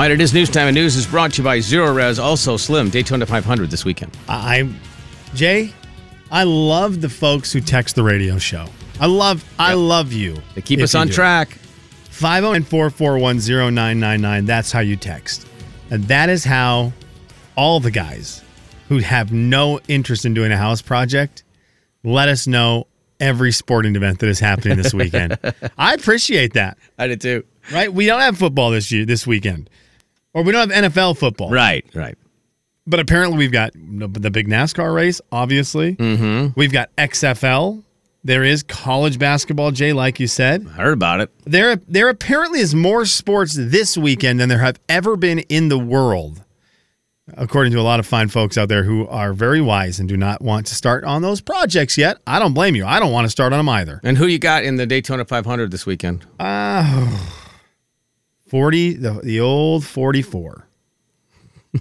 right, it is news time, and news is brought to you by Zerorez, also Slim, Daytona 500 this weekend. I, Jay, I love the folks who text the radio show. I love, I love you. They keep us on do. track. 509-441-0999. That's how you text. And that is how all the guys who have no interest in doing a house project let us know every sporting event that is happening this weekend. I appreciate that. I did too. Right? We don't have football this year this weekend. Or we don't have NFL football. Right, right. But apparently we've got the big NASCAR race, obviously. Mm-hmm. We've got XFL. There is college basketball, Jay, like you said. I heard about it. There, there apparently is more sports this weekend than there have ever been in the world, according to a lot of fine folks out there who are very wise and do not want to start on those projects yet. I don't blame you. I don't want to start on them either. And who you got in the Daytona 500 this weekend? Forty, the the old forty-four.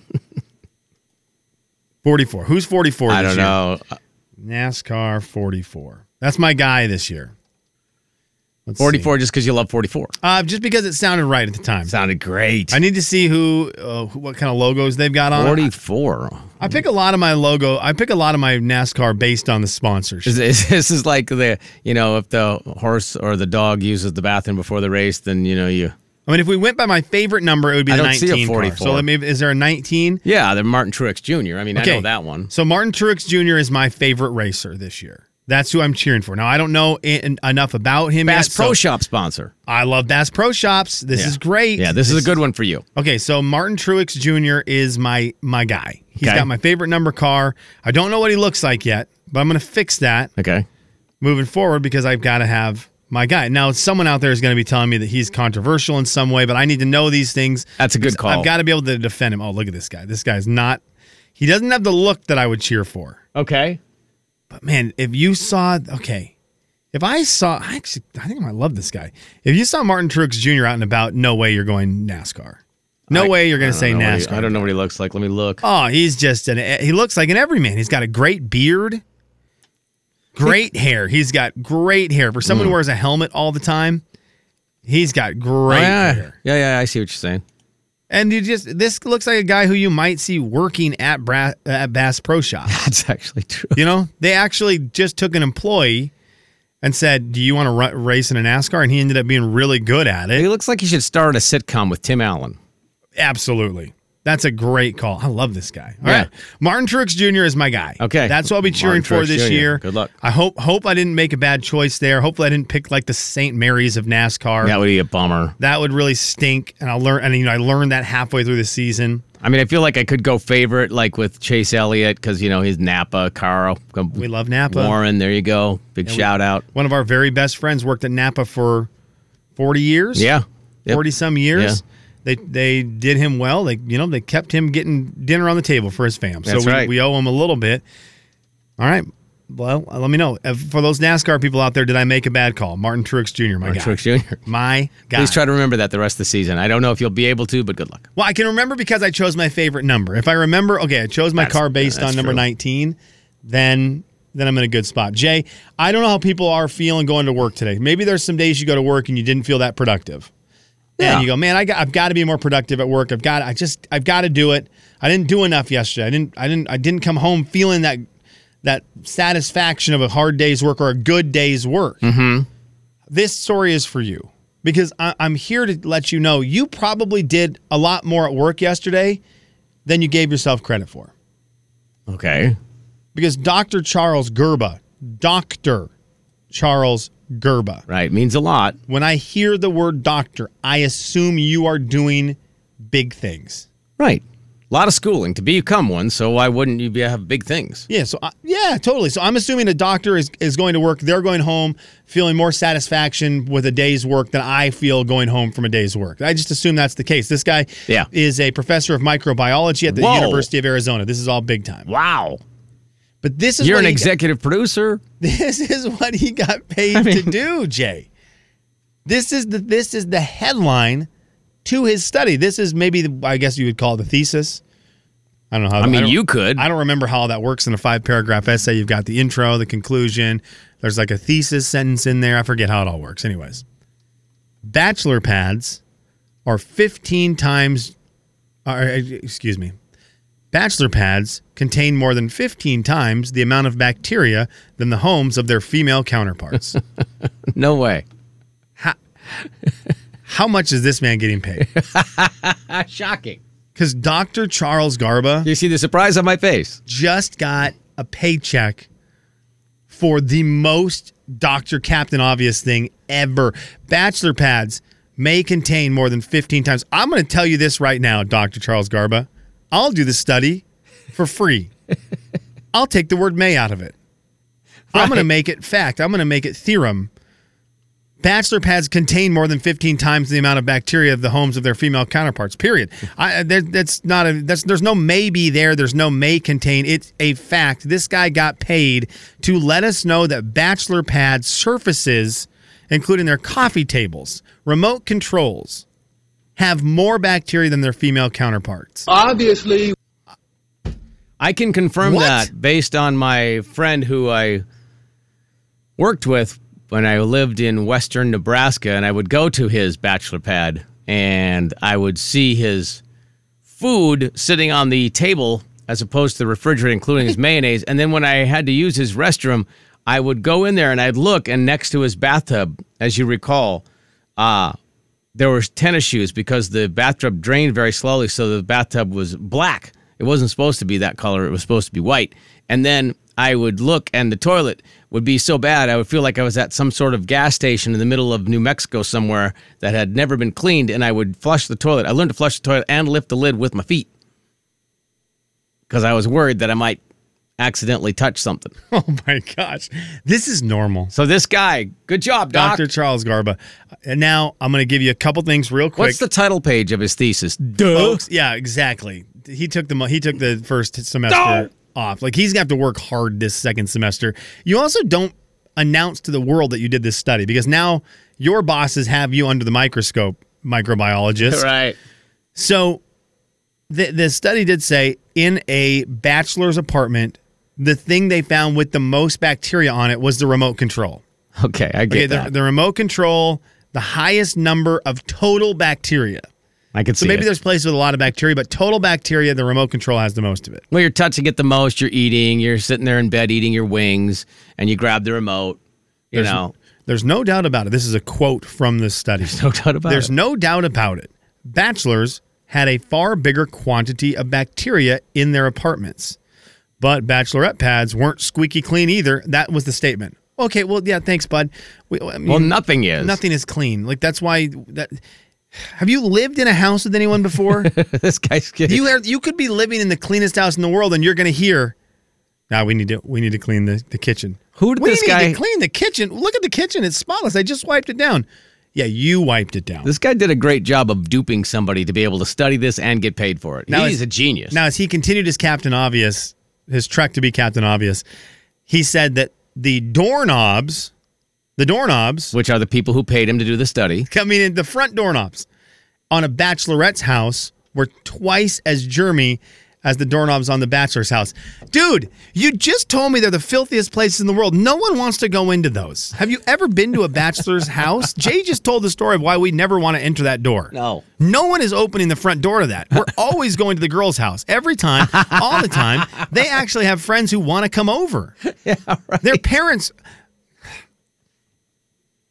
Forty-four. Who's forty-four? I don't year? know. NASCAR forty-four. That's my guy this year. Let's see. 44 just because you love 44. Uh, just because it sounded right at the time. Sounded great. I need to see who, uh, who- what kind of logos they've got on. it. 44. I pick a lot of my logo. I pick a lot of my NASCAR based on the sponsors. Is, is, this is like the, you know, if the horse or the dog uses the bathroom before the race, then, you know, you. I mean, if we went by my favorite number, it would be I the don't see a 19 car. So let me, is there a 19? Yeah, the Martin Truex Jr. I mean, I know that one. So Martin Truex Jr. is my favorite racer this year. That's who I'm cheering for. Now I don't know in, enough about him Bass yet. Pro so Shop sponsor. I love Bass Pro Shops. This Yeah. is great. Yeah, this is a good one for you. Okay, so Martin Truex Jr. is my my guy. He's Okay. got my favorite number car. I don't know what he looks like yet, but I'm going to fix that Okay. moving forward because I've got to have my guy. Now, someone out there is going to be telling me that he's controversial in some way, but I need to know these things. That's a good call. I've got to be able to defend him. Oh, look at this guy. This guy's not. He doesn't have the look that I would cheer for. Okay. But man, if you saw, okay, if I saw, I actually, I think I might love this guy. If you saw Martin Truex Jr. out and about, no way you're going NASCAR. No way you're going to say I what he- NASCAR. I don't know what he looks like. Let me look. Oh, he's just an. He looks like an everyman. He's got a great beard, great hair. He's got great hair for someone who wears a helmet all the time. He's got Hmm. Oh, great yeah. hair, yeah, yeah, I see what you're saying. and you just this looks like a guy who you might see working at Bra- at Bass Pro Shop. That's actually true. You know, they actually just took an employee and said, "Do you want to ru- race in a NASCAR?" And he ended up being really good at it. He looks like he should start a sitcom with Tim Allen. Absolutely. That's a great call. I love this guy. All Yeah. right, Martin Truex Jr. is my guy. Okay. that's what I'll be cheering Martin for Truex this Jr.. year. Good luck. I hope hope I didn't make a bad choice there. Hopefully, I didn't pick like the St. Mary's of NASCAR. That would be a bummer. That would really stink. And I'll learn. And you know, I learned that halfway through the season. I mean, I feel like I could go favorite, like with Chase Elliott, because you know he's Napa, Carl, We love Napa. Warren. There you go. Big shout out. One of our very best friends worked at Napa for forty years. Yeah. Yep. forty some years. Yeah. They they did him well. They you know they kept him getting dinner on the table for his fam. So That's we, right. we owe him a little bit. All right. Well, uh, let me know for those NASCAR people out there. Did I make a bad call? Martin Truex Jr. My Martin guy. Truex Jr. My guy. Please try to remember that the rest of the season. I don't know if you'll be able to, but good luck. Well, I can remember because I chose my favorite number. If I remember, okay, I chose my That's- car based on number true. 19, then then I'm in a good spot. Jay, I don't know how people are feeling going to work today. Maybe there's some days you go to work and you didn't feel that productive. Yeah. And you go, man, I got, I've got to be more productive at work. I've got, I just, I've got to do it. I didn't do enough yesterday. I didn't, I didn't, I didn't come home feeling that, that satisfaction of a hard day's work or a good day's work. Mm-hmm. This story is for you because I, I'm here to let you know you probably did a lot more at work yesterday than you gave yourself credit for. Okay. Because Dr. Charles Gerba, Dr. Charles Gerba, Right. Means a lot. when I hear the word doctor, I assume you are doing big things. Right. A lot of schooling to become one, so why wouldn't you be, have big things? Yeah, so I, yeah, totally. So I'm assuming a doctor is, is going to work. They're going home feeling more satisfaction with a day's work than I feel going home from a day's work. I just assume that's the case. This guy Yeah. is a professor of microbiology at the Whoa. University of Arizona. This is all big time. Wow. But this is You're what an he- executive producer. This is what he got paid to do, Jay. This is the this is the headline to his study. This is maybe the, I guess you would call it the thesis. I don't know how. I mean, don't- you could. I don't remember how that works in a five paragraph essay. You've got the intro, the conclusion. There's like a thesis sentence in there. I forget how it all works. Anyways, bachelor pads are 15 times or, uh, excuse me, bachelor pads contain more than 15 times the amount of bacteria than the homes of their female counterparts. No way. How much is this man getting paid? Shocking. Because Dr. Charles Gerba You see the surprise on my face. just got a paycheck for the most Dr. Captain Obvious thing ever. Bachelor pads may contain more than 15 times. I'm going to tell you this right now, Dr. Charles Gerba. I'll do the study for free. I'll take the word may out of it. I'm going to make it fact. I'm going to make it theorem. Bachelor pads contain more than 15 times the amount of bacteria of the homes of their female counterparts. Period. I, uh, there, that's not a. That's there's no maybe there. There's no may contain. It's a fact. This guy got paid to let us know that bachelor pad surfaces, including their coffee tables, remote controls, have more bacteria than their female counterparts. Obviously, I can confirm What? that based on my friend who I worked with when I lived in western Nebraska, and I would go to his bachelor pad and I would see his food sitting on the table as opposed to the refrigerator, including his mayonnaise. And then when I had to use his restroom, I would go in there and I'd look, and next to his bathtub, as you recall, uh, there were tennis shoes because the bathtub drained very slowly, so the bathtub was black. It wasn't supposed to be that color; it was supposed to be white. And then I would look, and the toilet would be so bad, I would feel like I was at some sort of gas station in the middle of New Mexico somewhere that had never been cleaned. And I would flush the toilet. I learned to flush the toilet and lift the lid with my feet because I was worried that I might accidentally touch something. Oh my gosh, this is normal. So this guy, good job, doc. Dr. Charles Gerba. And now I'm going to give you a couple things real quick. What's the title page of his thesis? Duh. folks. Yeah, exactly. He took the he took the first semester off. Like he's gonna have to work hard this second semester. You also don't announce to the world that you did this study because now your bosses have you under the microscope, microbiologist. Right. So the the study did say in a bachelor's apartment, the thing they found with the most bacteria on it was the remote control. Okay, I get Okay, the, that. the remote control, the highest number of total bacteria. I can see So maybe it. there's places with a lot of bacteria, but total bacteria, the remote control has the most of it. Well, you're touching it the most. You're eating. You're sitting there in bed eating your wings, and you grab the remote. You There's- know, There's no doubt about it. This is a quote from this study. no doubt about There's it. no doubt about it. Bachelors had a far bigger quantity of bacteria in their apartments, but bachelorette pads weren't squeaky clean either. That was the statement. Okay, well, yeah, thanks, bud. We, I mean, well, nothing is. nothing is clean. Like that's why that. Have you lived in a house with anyone before? this guy's kidding. you are, you could be living in the cleanest house in the world, and you're going to hear, "Now we need to we need to clean the, the kitchen." Who did we this need guy- to clean the kitchen? Look at the kitchen; it's spotless. I just wiped it down. Yeah, you wiped it down. this guy did a great job of duping somebody to be able to study this and get paid for it. Now He's is- a genius. Now, as he continued his Captain Obvious, his trek to be Captain Obvious, he said that the doorknobs, the doorknobs which are the people who paid him to do the study? coming in the front doorknobs on a bachelorette's house were twice as germy as the doorknobs on the bachelor's house. Dude, you just told me they're the filthiest places in the world. No one wants to go into those. Have you ever been to a bachelor's house? Jay just told the story of why we never want to enter that door. No. No one is opening the front door to that. We're always going to the girl's house every time, all the time. They actually have friends who want to come over. Yeah, right. Their parents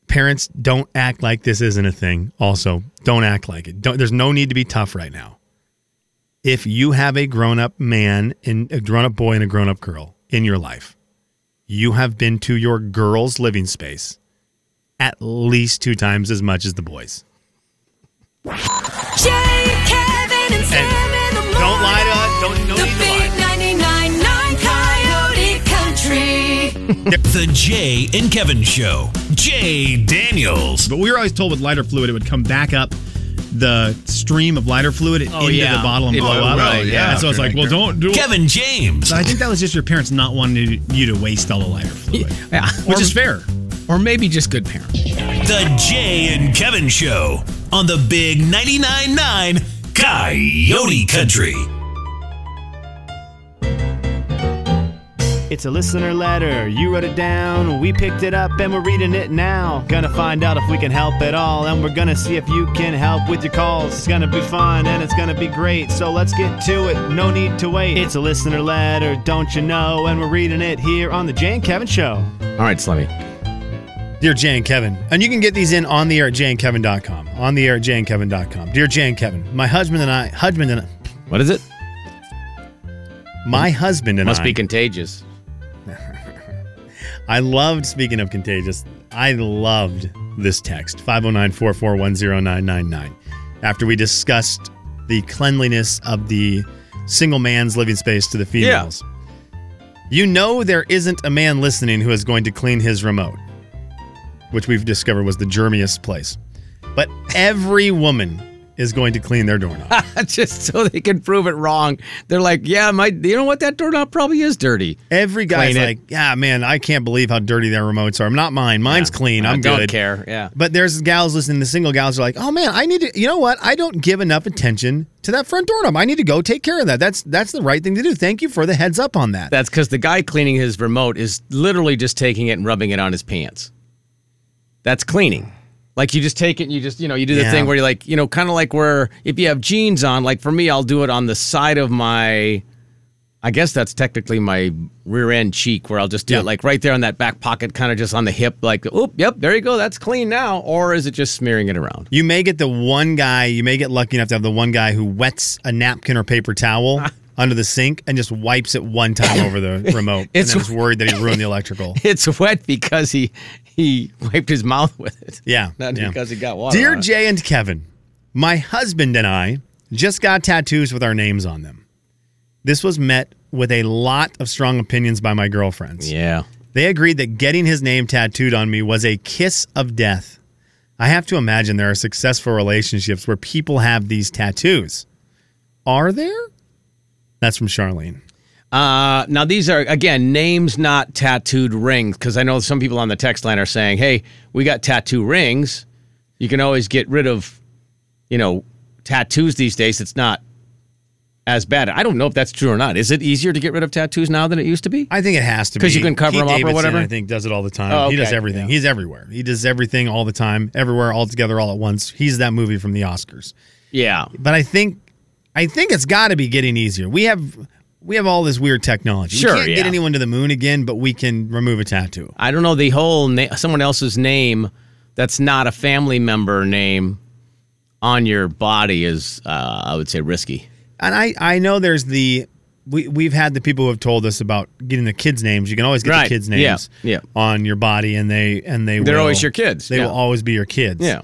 parents don't act like this isn't a thing. Also, don't act like it. Don't, there's no need to be tough right now. If you have a grown-up man and a grown-up boy and a grown-up girl in your life, you have been to your girl's living space at least two times as much as the boys. Jay, Kevin, and Sam in the morning. don't lie to us. Don't- no the need to big 99.9 Coyote Country. The Jay and Kevin Show. Jay Daniels. But we were always told with lighter fluid, it would come back up the stream of lighter fluid oh, into yeah. the bottle and It blow will, up. right, yeah. And so it's like, well, don't do it. Kevin James. So I think that was just your parents not wanting you to waste all the lighter fluid, Yeah. which Or- is fair. Or maybe just good parents. The Jay and Kevin Show on the Big 99.9 9 Coyote Country. It's a listener letter. You wrote it down. We picked it up and we're reading it now. Gonna find out if we can help at all. And we're gonna see if you can help with your calls. It's gonna be fun and it's gonna be great. So let's get to it. No need to wait. It's a listener letter, don't you know? And we're reading it here on The Jay and Kevin Show. All right, Slimmy. Dear Jay and Kevin, and you can get these in on the air at jayandkevin.com. On the air at jayandkevin.com. Dear Jay and Kevin, my husband and I, husband and What is it? my husband and I Must I, be contagious. I loved, speaking of contagious, I loved this text 509 441 0999. After we discussed the cleanliness of the single man's living space to the females. You know, there isn't a man listening who is going to clean his remote, which we've discovered was the germiest place. But every woman is going to clean their doorknob. Just so they can prove it wrong. They're like, yeah, my, you know what? That doorknob probably is dirty. Every guy's Clean it. like, yeah, man, I can't believe how dirty their remotes are. I'm not mine. Mine's clean. I I'm don't good. care. Yeah. But there's gals listening. The single gals are like, "Oh man, I need to. You know what? I don't give enough attention to that front doorknob. I need to go take care of that. That's that's the right thing to do. Thank you for the heads up on that. That's because the guy cleaning his remote is literally just taking it and rubbing it on his pants. That's cleaning. Like you just take it and you just, you know, you do the Yeah. thing where you're like, you know, kind of like where if you have jeans on, like for me, I'll do it on the side of my, I guess that's technically my rear end cheek where I'll just do Yeah. it like right there on that back pocket, kind of just on the hip, like, oop, yep, there you go. That's clean now. Or is it just smearing it around? You may get the one guy. You may get lucky enough to have the one guy who wets a napkin or paper towel under the sink and just wipes it one time over the remote. It's- and then is worried that he ruined the electrical. It's wet because he he wiped his mouth with it. Yeah, Not yeah. because he got water. Dear it. Jay and Kevin, my husband and I just got tattoos with our names on them. This was met with a lot of strong opinions by my girlfriends. Yeah. They agreed that getting his name tattooed on me was a kiss of death. I have to imagine there are successful relationships where people have these tattoos. Are there? That's from Charlene. Uh, now these are again names, not tattooed rings, because I know some people on the text line are saying, "Hey, we got tattoo rings. You can always get rid of, you know, tattoos these days. It's not as bad. I don't know if that's true or not. Is it easier to get rid of tattoos now than it used to be? I think it has to be 'Cause you can cover Pete them up or whatever? I think does it all the time. Oh, He does everything. Yeah. He's everywhere. He does everything all the time, everywhere, all together, all at once. He's that movie from the Oscars. yeah. But I think, I think it's got to be getting easier. We have, we have all this weird technology. Sure, we can't get anyone to the moon again, but we can remove a tattoo. I don't know the whole na- someone else's name that's not a family member name on your body is, uh, I would say, risky. And I, I know there's the we we've had the people who have told us about getting the kids' names. You can always get Right. the kids' Yeah. names Yeah. on your body, and they and they They're will- always your kids. They Yeah. will always be your kids. Yeah.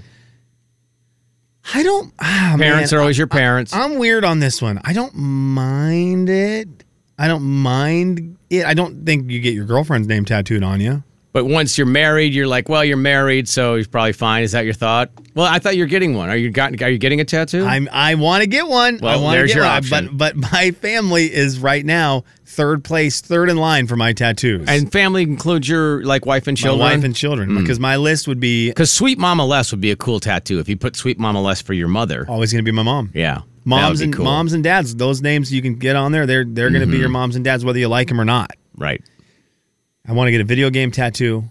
I don't. ah, Parents man, are always your parents. I'm weird on this one. I don't mind it. I don't mind it. I don't think you get your girlfriend's name tattooed on you. But once you're married, you're like, well, you're married, so he's probably fine. Is that your thought? Well, I thought you're getting one. Are you got? Are you getting a tattoo? I'm. I want to get one. I want to there's get your one. option. But but my family is right now third place, third in line for my tattoos. and family includes your like wife and children. my wife and children, hmm. because my list would be because Sweet Mama Less would be a cool tattoo if you put Sweet Mama Less for your mother. always going to be my mom. Yeah, Moms that would be and cool. moms and dads, those names you can get on there. They're they're going to be mm-hmm. your moms and dads whether you like them or not. right? I want to get a video game tattoo,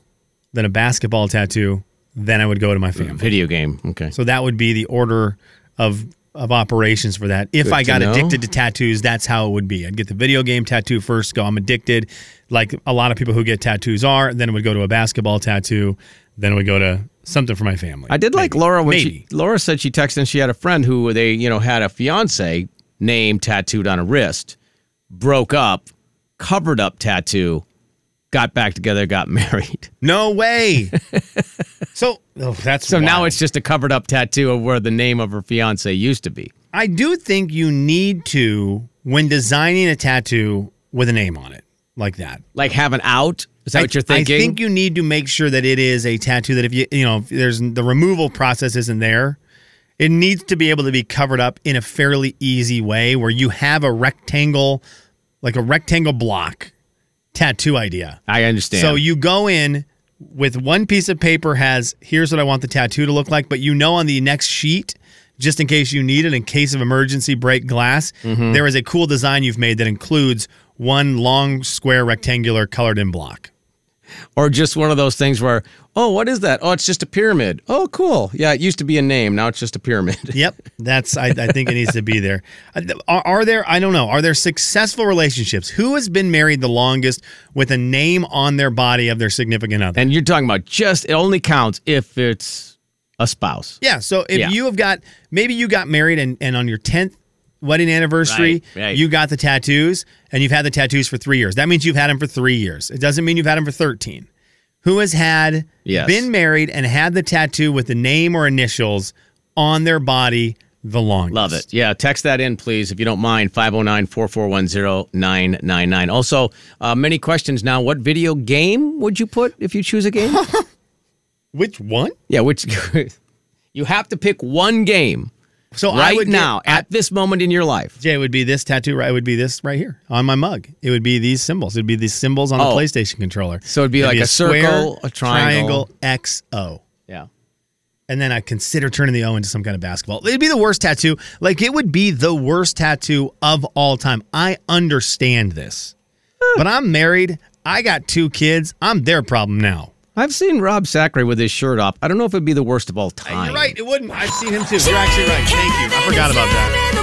then a basketball tattoo, then I would go to my family. Video game. Okay. So that would be the order of of operations for that. If Good I got addicted to tattoos, that's how it would be. I'd get the video game tattoo first, go I'm addicted, like a lot of people who get tattoos are, then it would go to a basketball tattoo, then it would go to something for my family. I did like Laura when Maybe. she Laura said she texted and she had a friend who they you know had a fiance name tattooed on a wrist, broke up, covered up tattoo, got back together, got married. No way. so oh, that's So now it's just a covered up tattoo of where the name of her fiance used to be. I do think you need to when designing a tattoo with a name on it like that. Like have an out. Is that I, what you're thinking? I think you need to make sure that it is a tattoo that if you you know if there's the removal process isn't there, it needs to be able to be covered up in a fairly easy way where you have a rectangle, like a rectangle block tattoo idea. I understand. So you go in with one piece of paper has here's what I want the tattoo to look like, but you know on the next sheet, just in case you need it in case of emergency break glass, Mm-hmm. there is a cool design you've made that includes one long square rectangular colored in block. Or just one of those things where, oh, what is that? Oh, it's just a pyramid. Oh, cool. Yeah, it used to be a name. Now it's just a pyramid. Yep, that's. I, I think it needs to be there. Uh, Are, are there? I don't know. Are there successful relationships? Who has been married the longest with a name on their body of their significant other? And you're talking about just, it only counts if it's a spouse. Yeah. So if Yeah. you have got maybe you got married and, and on your tenth wedding anniversary, Right, right. you got the tattoos and you've had the tattoos for three years. That means you've had them for three years. It doesn't mean you've had them for thirteen. Who has had Yes. been married and had the tattoo with the name or initials on their body the longest? Love it. Yeah, text that in, please, if you don't mind. 509 441 999. Also, uh, many questions now. What video game would you put if you choose a game? Which one? yeah, which you have to pick one game So I right would get- now at this moment in your life. Jay, it would be this tattoo. Right, it would be this right here on my mug. It would be these symbols. It would be these symbols on the Oh. PlayStation controller. So it'd be like a circle, a triangle. XO. Yeah. and then I consider turning the O into some kind of basketball. It'd be the worst tattoo. Like it would be the worst tattoo of all time. I understand this, but I'm married. I got two kids. I'm their problem now. I've seen Rob Sacre with his shirt off. I don't know if it'd be the worst of all time. You're right. It wouldn't. I've seen him too. You're actually right. Thank you. I forgot about that.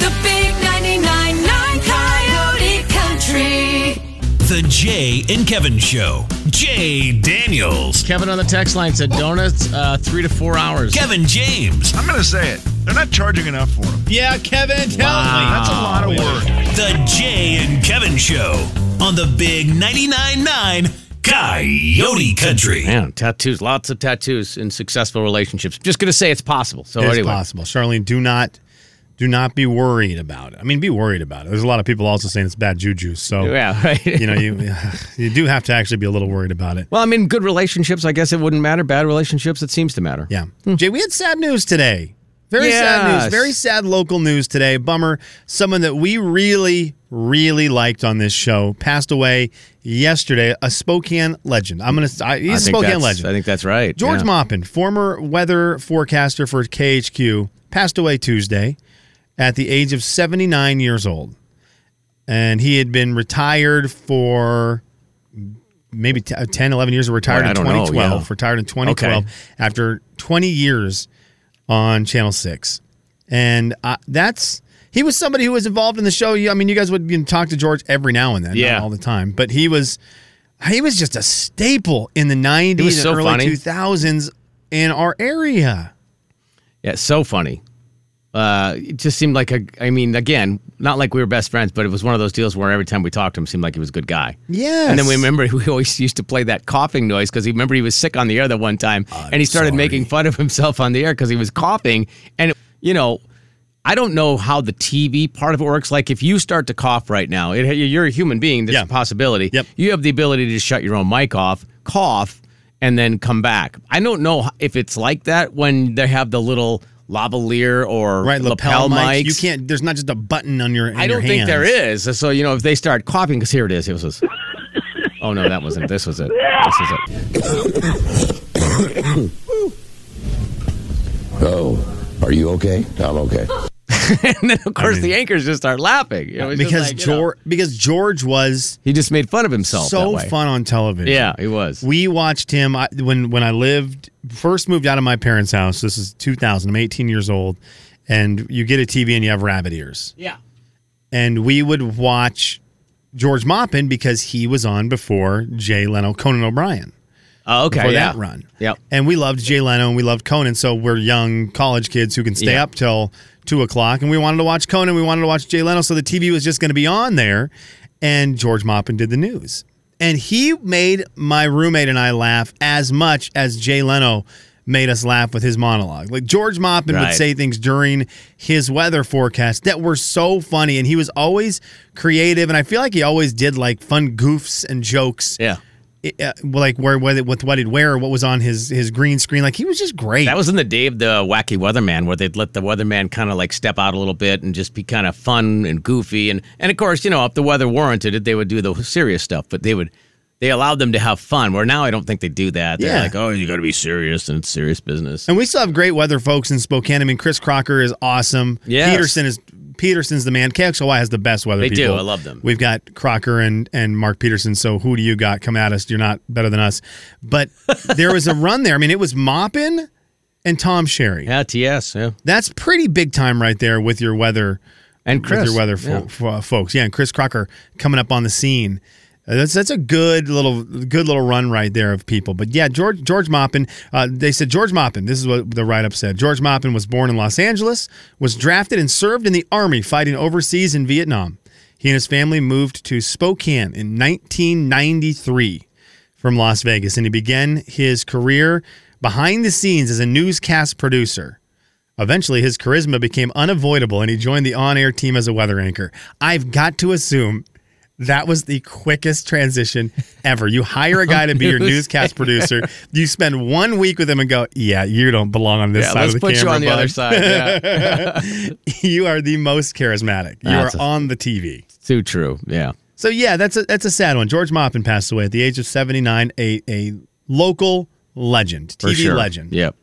The big 99.9 Coyote Country. The Jay and Kevin Show. Jay Daniels. Kevin on the text line said donuts, uh, three to four hours. Kevin James. I'm going to say it. They're not charging enough for them. Yeah, Kevin, tell me. That's a lot of work. The Jay and Kevin Show on the Big 99.9 9 Coyote Country. Man, tattoos, lots of tattoos in successful relationships. Just going to say it's possible. So It's anyway, possible. Charlene, do not, do not be worried about it. I mean, be worried about it. There's a lot of people also saying it's bad juju. So yeah, right. you know, you you do have to actually be a little worried about it. well, I mean, good relationships, I guess it wouldn't matter. Bad relationships, it seems to matter. Yeah. Jay, we had sad news today. Very sad news. Very sad local news today. Bummer. Someone that we really, really liked on this show passed away yesterday. A Spokane legend. I'm gonna. I, he's I a Spokane legend. I think that's right. George yeah. Maupin, former weather forecaster for KHQ, passed away Tuesday at the age of 79 years old. And he had been retired for maybe t- uh, 10, 11 years, retired I in don't know, 2012. yeah. Retired in 2012 Okay. after 20 years on Channel 6. And uh, that's. He was somebody who was involved in the show. I mean, you guys would you know, talk to George every now and then, Yeah. all the time. But he was, he was just a staple in the '90s and so early funny. 2000s in our area. Yeah, so funny. Uh, it just seemed like a. I mean, again, not like we were best friends, but it was one of those deals where every time we talked to him, it seemed like he was a good guy. Yeah. And then we remember we always used to play that coughing noise because he remember he was sick on the air that one time, and he started making fun of himself on the air because he was coughing. And you know, I don't know how the TV part of it works. Like if you start to cough right now, it, you're a human being. There's Yeah. a possibility. Yep. You have the ability to just shut your own mic off, cough, and then come back. I don't know if it's like that when they have the little lavalier or right lapel, lapel, mics. mics. You can't. There's not just a button on your. in I don't think hands. there is. So you know, if they start coughing, because here it is. It was. This. Oh no, that wasn't. This was it. This is it. Oh, are you okay? I'm okay. And then of course the anchors just start laughing. You know, because like, you know, George because George was he just made fun of himself. that so way. fun on television. Yeah, he was. We watched him I, when when I lived first moved out of my parents' house. This is 2000. I'm 18 years old, and you get a TV and you have rabbit ears. yeah. and we would watch George Maupin because he was on before Jay Leno, Conan O'Brien. Oh, okay. For yeah. that run. Yep. And we loved Jay Leno and we loved Conan. So we're young college kids who can stay Yeah. up till two o'clock. And we wanted to watch Conan. We wanted to watch Jay Leno. So the TV was just going to be on there. And George Maupin did the news. And he made my roommate and I laugh as much as Jay Leno made us laugh with his monologue. Like George Maupin would say things during his weather forecast that were so funny. And he was always creative. And I feel like he always did like fun goofs and jokes Yeah. Uh, like where whether with what he'd wear, or what was on his his green screen. Like he was just great. That was in the day of the wacky weatherman, where they'd let the weatherman kind of like step out a little bit and just be kind of fun and goofy, and and of course, you know, if the weather warranted it, they would do the serious stuff, but they would they allowed them to have fun. Where now I don't think they do that. They're Yeah. like, oh, you got to be serious, and it's serious business. and we still have great weather folks in Spokane. I mean, Chris Crocker is awesome. Yes. Peterson is Peterson's the man. KXLY has the best weather They do. I love them. We've got Crocker and, and Mark Peterson. So who do you got? Come at us. You're not better than us. But there was a run there. I mean, it was Maupin and Tom Sherry. Yeah, TS. Yeah. That's pretty big time right there with your weather And Chris. with your weather yeah. fo- fo- folks. Yeah, and Chris Crocker coming up on the scene. That's that's a good little good little run right there of people. But yeah, George George Maupin. Uh, they said George Maupin. This is what the write up said. George Maupin was born in Los Angeles, was drafted and served in the army fighting overseas in Vietnam. He and his family moved to Spokane in 1993 from Las Vegas, and he began his career behind the scenes as a newscast producer. Eventually, his charisma became unavoidable and he joined the on air team as a weather anchor. I've got to assume that was the quickest transition ever. You hire a guy to be your newscast producer, you spend one week with him and go, Yeah, you don't belong on this Yeah, side let's of the put you camera. on the other side. Yeah. you are the most charismatic. You That's are a- on the TV. Too true. Yeah. So yeah, that's a that's a sad one. George Maupin passed away at the age of 79, a a local legend, TV sure. legend. Yep.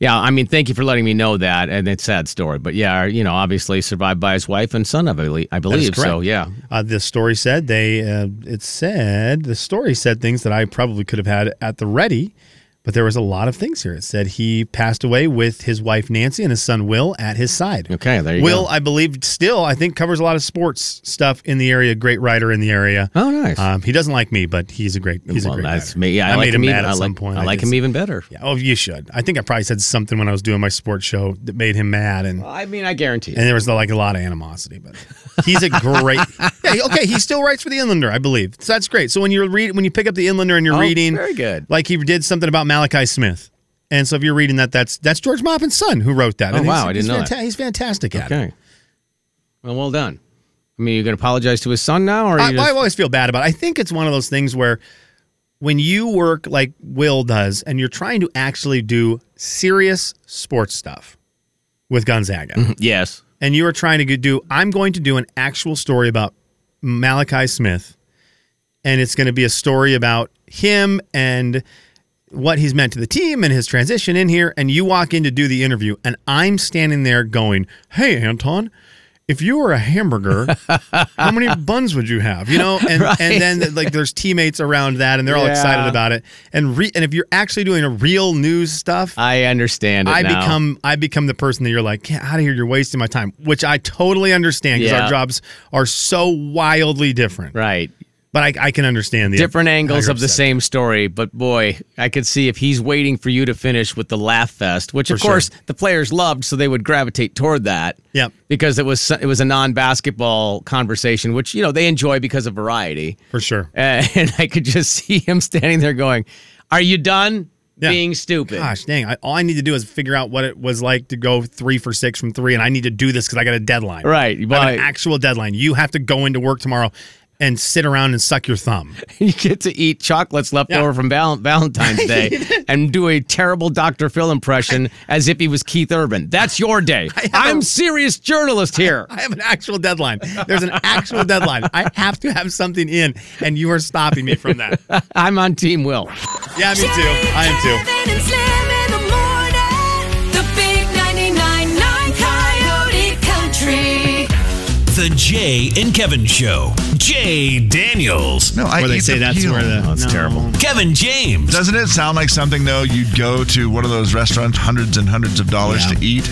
Yeah, I mean, thank you for letting me know that, and it's a sad story. But yeah, you know, obviously survived by his wife and son, I believe. I That is believe. So yeah, Uh, the story said they. Uh, it said the story said things that I probably could have had at the ready, but there was a lot of things here. It said he passed away with his wife Nancy and his son Will at his side. Okay, there you Will, go. Will, I believe, still I think covers a lot of sports stuff in the area. Great writer in the area. Oh, nice. Um, he doesn't like me, but he's a great. He's well, a great. that's writer. me. Yeah, I, I, like made him him even, mad at I some like, point. I like did him even better. Yeah, oh, you should. I think I probably said something when I was doing my sports show that made him mad, and I mean, I guarantee. and there was like a lot of animosity. But he's a great. yeah, okay, he still writes for the Inlander, I believe. So that's great. So when you read, when you pick up the Inlander and you're Oh, reading, very good. Like he did something about Malachi Smith, and so if you're reading that, that's that's George Maupin's son who wrote that. Oh, And wow, I didn't know that. He's fantastic at it. Okay. Well, well done. I mean, you're going to apologize to his son now, or I, just, I always feel bad about. it. I think it's one of those things where when you work like Will does, and you're trying to actually do serious sports stuff with Gonzaga, mm-hmm. yes. and you are trying to do, I'm going to do an actual story about Malachi Smith, and it's going to be a story about him and what he's meant to the team and his transition in here. And you walk in to do the interview, and I'm standing there going, Hey, Anton. If you were a hamburger, how many buns would you have? You know, and and then like there's teammates around that, and they're all Yeah. excited about it. And re- and if you're actually doing a real news stuff, I understand it I now. become I become the person that you're like, get out of here, you're wasting my time, which I totally understand because Yeah. our jobs are so wildly different. right. But I, I can understand the Different angles of the same story, but boy, I could see if he's waiting for you to finish with the laugh fest, which of For sure. course the players loved, so they would gravitate toward that. Yep. Because it was it was a non-basketball conversation, which you know they enjoy because of variety. for sure. Uh, and I could just see him standing there going, "Are you done Yeah. being stupid?" Gosh, dang! I, all I need to do is figure out what it was like to go three for six from three, and I need to do this because I got a deadline. Right, I have but- an actual deadline. You have to go into work tomorrow and sit around and suck your thumb. you get to eat chocolates left Yeah. over from val- Valentine's Day and do a terrible Dr. Phil impression as if he was Keith Urban. That's your day. I'm a- serious journalist here. I have an actual deadline. There's an actual deadline. I have to have something in, and you are stopping me from that. I'm on Team Will. Yeah, me too. I am too. Kevin and Slim in the morning. The big 99.9 Coyote Country. The Jay and Kevin Show. Jay Daniels. No, I Where they say the that's peel. where the. that's no. terrible. Kevin James. Doesn't it sound like something though? You'd go to one of those restaurants, hundreds and hundreds of dollars Yeah. to eat.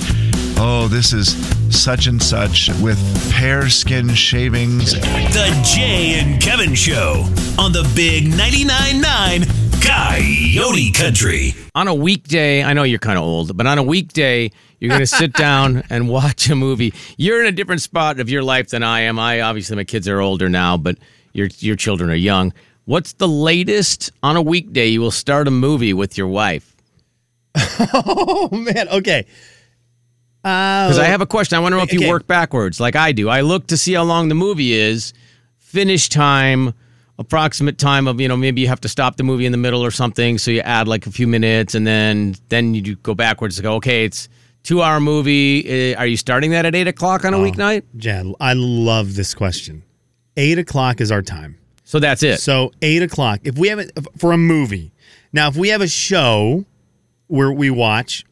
Oh, this is such and such with pear skin shavings. The Jay and Kevin Show on the Big 99.9 9 Coyote Country. On a weekday, I know you're kind of old, but on a weekday, you're going to sit down and watch a movie. You're in a different spot of your life than I am. I obviously my kids are older now, but your your children are young. What's the latest on a weekday you will start a movie with your wife? Oh man. Okay. Because I have a question. I want to know if you work backwards like I do. I look to see how long the movie is, finish time, approximate time of you know maybe you have to stop the movie in the middle or something, so you add like a few minutes, and then then you go backwards to go. Okay, it's two hour movie. Uh, Are you starting that at eight o'clock on a weeknight? Jan, I love this question. Eight o'clock is our time. So that's it. So eight o'clock. If we have it for a movie, now if we have a show where we watch,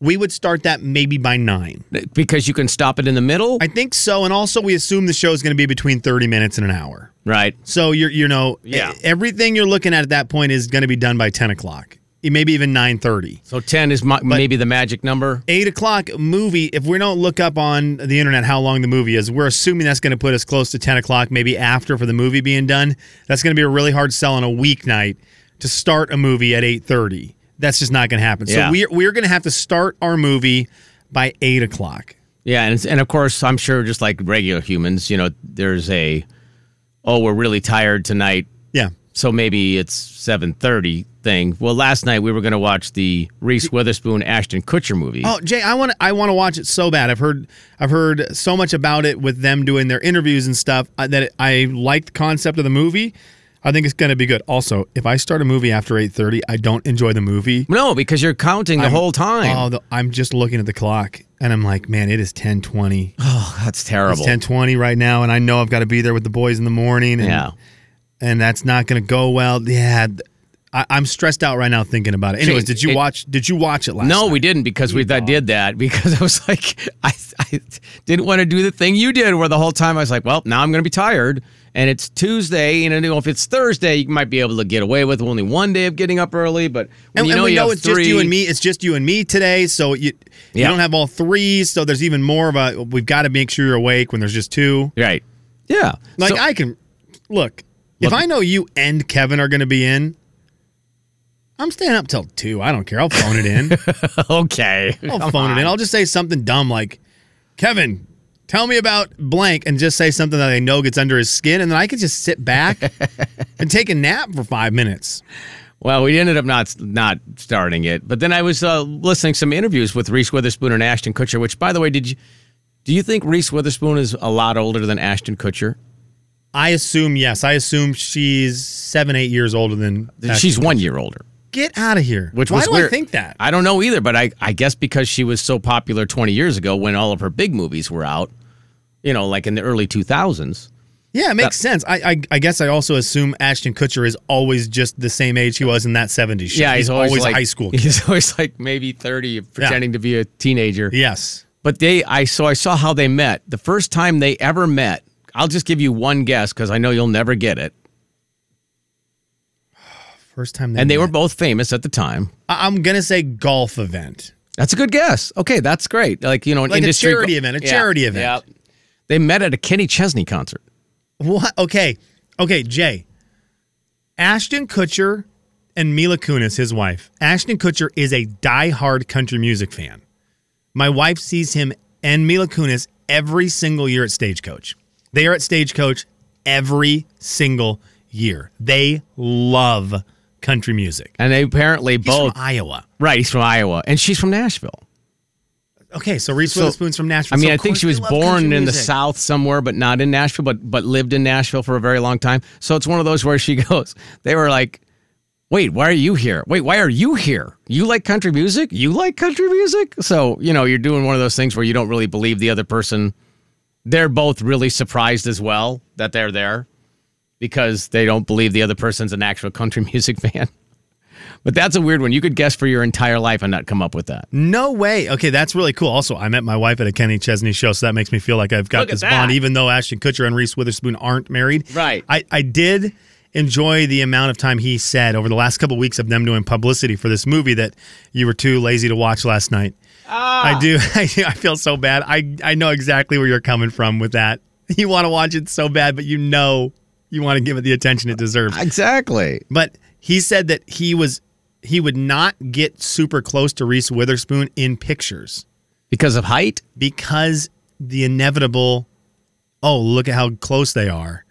we would start that maybe by nine. because you can stop it in the middle, I think so. And also, we assume the show is going to be between 30 minutes and an hour. right? So you're, you know, Yeah. everything you're looking at at that point is going to be done by 10 o'clock, maybe even 9:30. So ten is my, maybe the magic number. Eight o'clock movie. If we don't look up on the internet how long the movie is, we're assuming that's going to put us close to 10 o'clock, maybe after for the movie being done. That's going to be a really hard sell on a weeknight to start a movie at 8:30. That's just not going to happen. So we're we're going to have to start our movie by eight o'clock. Yeah, and and of course, I'm sure just like regular humans, you know, there's a oh, we're really tired tonight, Yeah. so maybe it's 7:30 thing. Well, last night we were going to watch the Reese Witherspoon Ashton Kutcher movie. Oh, Jay, I want to I want to watch it so bad. I've heard I've heard so much about it with them doing their interviews and stuff uh, that it, I like the concept of the movie. I think it's going to be good. Also, if I start a movie after 8:30, I don't enjoy the movie. No, because you're counting the I'm- whole time. Oh, the, I'm just looking at the clock and I'm like, man, it is 10:20. Oh, that's terrible. It's 10:20 right now and I know I've got to be there with the boys in the morning and yeah. and that's not going to go well. Yeah, I, I'm stressed out right now thinking about it. Anyways, did you it- watch did you watch it last No, night? we didn't because we I did that because I was like I, I didn't want to do the thing you did where the whole time I was like, well, now I'm going to be tired and it's Tuesday. You know, if it's Thursday, you might be able to get away with only one day of getting up early. But And, you and we you know it's just you and me. It's just you and me today. So you you Yeah. don't have all three. So there's even more of a. We've got to make sure you're awake when there's just two. right? Yeah, Like So- I can look. If I know you and Kevin are going to be in, I'm staying up till two. I don't care. I'll phone it in. okay, I'll Come phone it in. on. I'll just say something dumb like, Kevin, tell me about blank, and just say something that I know gets under his skin, and then I can just sit back and take a nap for five minutes. Well, we ended up not not starting it, but then I was uh, listening to some interviews with Reese Witherspoon and Ashton Kutcher. Which, by the way, did you do you think Reese Witherspoon is a lot older than Ashton Kutcher? I assume yes. I assume she's seven, eight years older than. She's one year older. Get out of here. Which Why was do weird. I think that? I don't know either, but I, I guess because she was so popular 20 years ago when all of her big movies were out, you know, like in the early 2000s. yeah, it makes sense. I, I I guess I also assume Ashton Kutcher is always just the same age he was in that '70s. show. Yeah, he's, always, a like, high school kid. He's always like maybe 30, pretending to be a teenager. Yes. But they, I so I saw how they met. The first time they ever met, I'll just give you one guess because I know you'll never get it. First time. They And they were both famous at the time. I- I'm gonna say golf event. That's a good guess. Okay, that's great. Like you know, an Like a industry charity event, a charity event. Yeah. They met at a Kenny Chesney concert. What? Okay. Okay, Jay. Ashton Kutcher and Mila Kunis, his wife. Ashton Kutcher is a die-hard country music fan. My wife sees him and Mila Kunis every single year at Stagecoach. They are at Stagecoach every single year. They love country music. And they apparently He's both from Iowa. Right, he's from Iowa, and she's from Nashville. Okay, so Reese So- Witherspoon's from Nashville. I mean, So I think she was born in the. South somewhere, but not in Nashville, but but lived in Nashville for a very long time. So it's one of those where she goes. They were like, "Wait, why are you here? Wait, why are you here? You like country music? You like country music?" So you know, you're doing one of those things where you don't really believe the other person. They're both really surprised as well that they're there because they don't believe the other person's an actual country music fan. But that's a weird one. You could guess for your entire life and not come up with that. No way. Okay, that's really cool. Also, I met my wife at a Kenny Chesney show, so that makes me feel like I've got this that. bond, even though Ashton Kutcher and Reese Witherspoon aren't married. Right. I, I did enjoy the amount of time he said over the last couple of weeks of them doing publicity for this movie that you were too lazy to watch last night. Ah. I do. I, I feel so bad. I, I know exactly where you're coming from with that. You want to watch it so bad, but you know you want to give it the attention it deserves. Exactly. But he said that he was he would not get super close to Reese Witherspoon in pictures Because of height? because the inevitable oh, look at how close they are.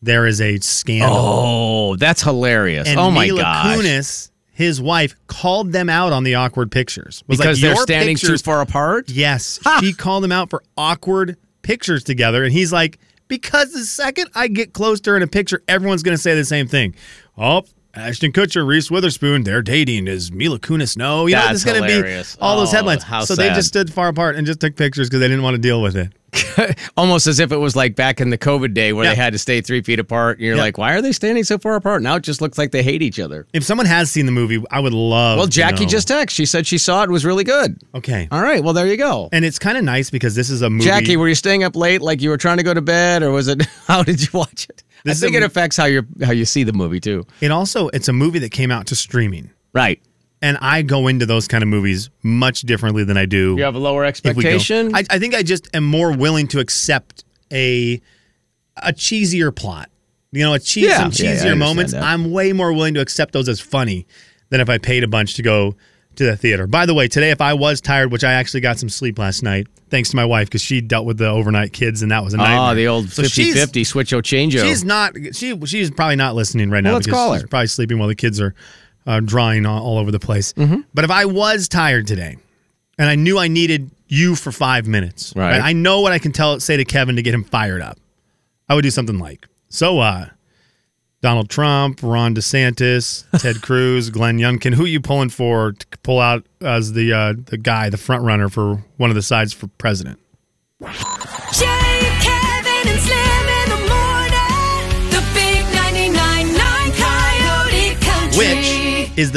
There is a scandal. Oh, that's hilarious. and oh my Mila gosh. Kunis, his wife, called them out on the awkward pictures. Was because like, they're standing pictures- too far apart? Yes. She called them out for awkward pictures together. And he's like, because the second I get close to her in a picture, everyone's going to say the same thing. Oh, Ashton Kutcher, Reese Witherspoon, they're dating. Is Mila Kunis no? You know, That's it's going to be all those Oh, headlines. how so they just stood far apart and just took pictures because they didn't want to deal with it. almost as if it was like back in the COVID day where Yeah. they had to stay three feet apart. And you're Yeah. like, why are they standing so far apart? Now it just looks like they hate each other. If someone has seen the movie, I would love. Well, Jackie just texted. She said she saw it was really good. okay. All right. Well, there you go. And it's kind of nice because this is a movie. Jackie, were you staying up late like you were trying to go to bed, or was it? How did you watch it? This I think it affects how you how you see the movie too. it also it's a movie that came out to streaming, Right. And I go into those kind of movies much differently than I do. You have a lower if we go. expectation. I, I think I just am more willing to accept a a cheesier plot. You know, a cheese, Yeah. some Yeah, yeah, cheesier moments. that. I'm way more willing to accept those as funny than if I paid a bunch to go to the theater. By the way, today if I was tired, which I actually got some sleep last night, thanks to my wife because she dealt with the overnight kids and that was a ah, nightmare. oh, the old So 50 she's- 50 switch o change She's not. She she's probably not listening right now let's call she's her. probably sleeping while the kids are uh, drawing all, all over the place. Mm-hmm. But if I was tired today, and I knew I needed you for five minutes, Right. I know what I can tell say to Kevin to get him fired up. I would do something like so. uh Donald Trump, Ron DeSantis, Ted Cruz, Glenn Youngkin. Who are you pulling for to pull out as the uh, the guy, the front runner for one of the sides for president? Is the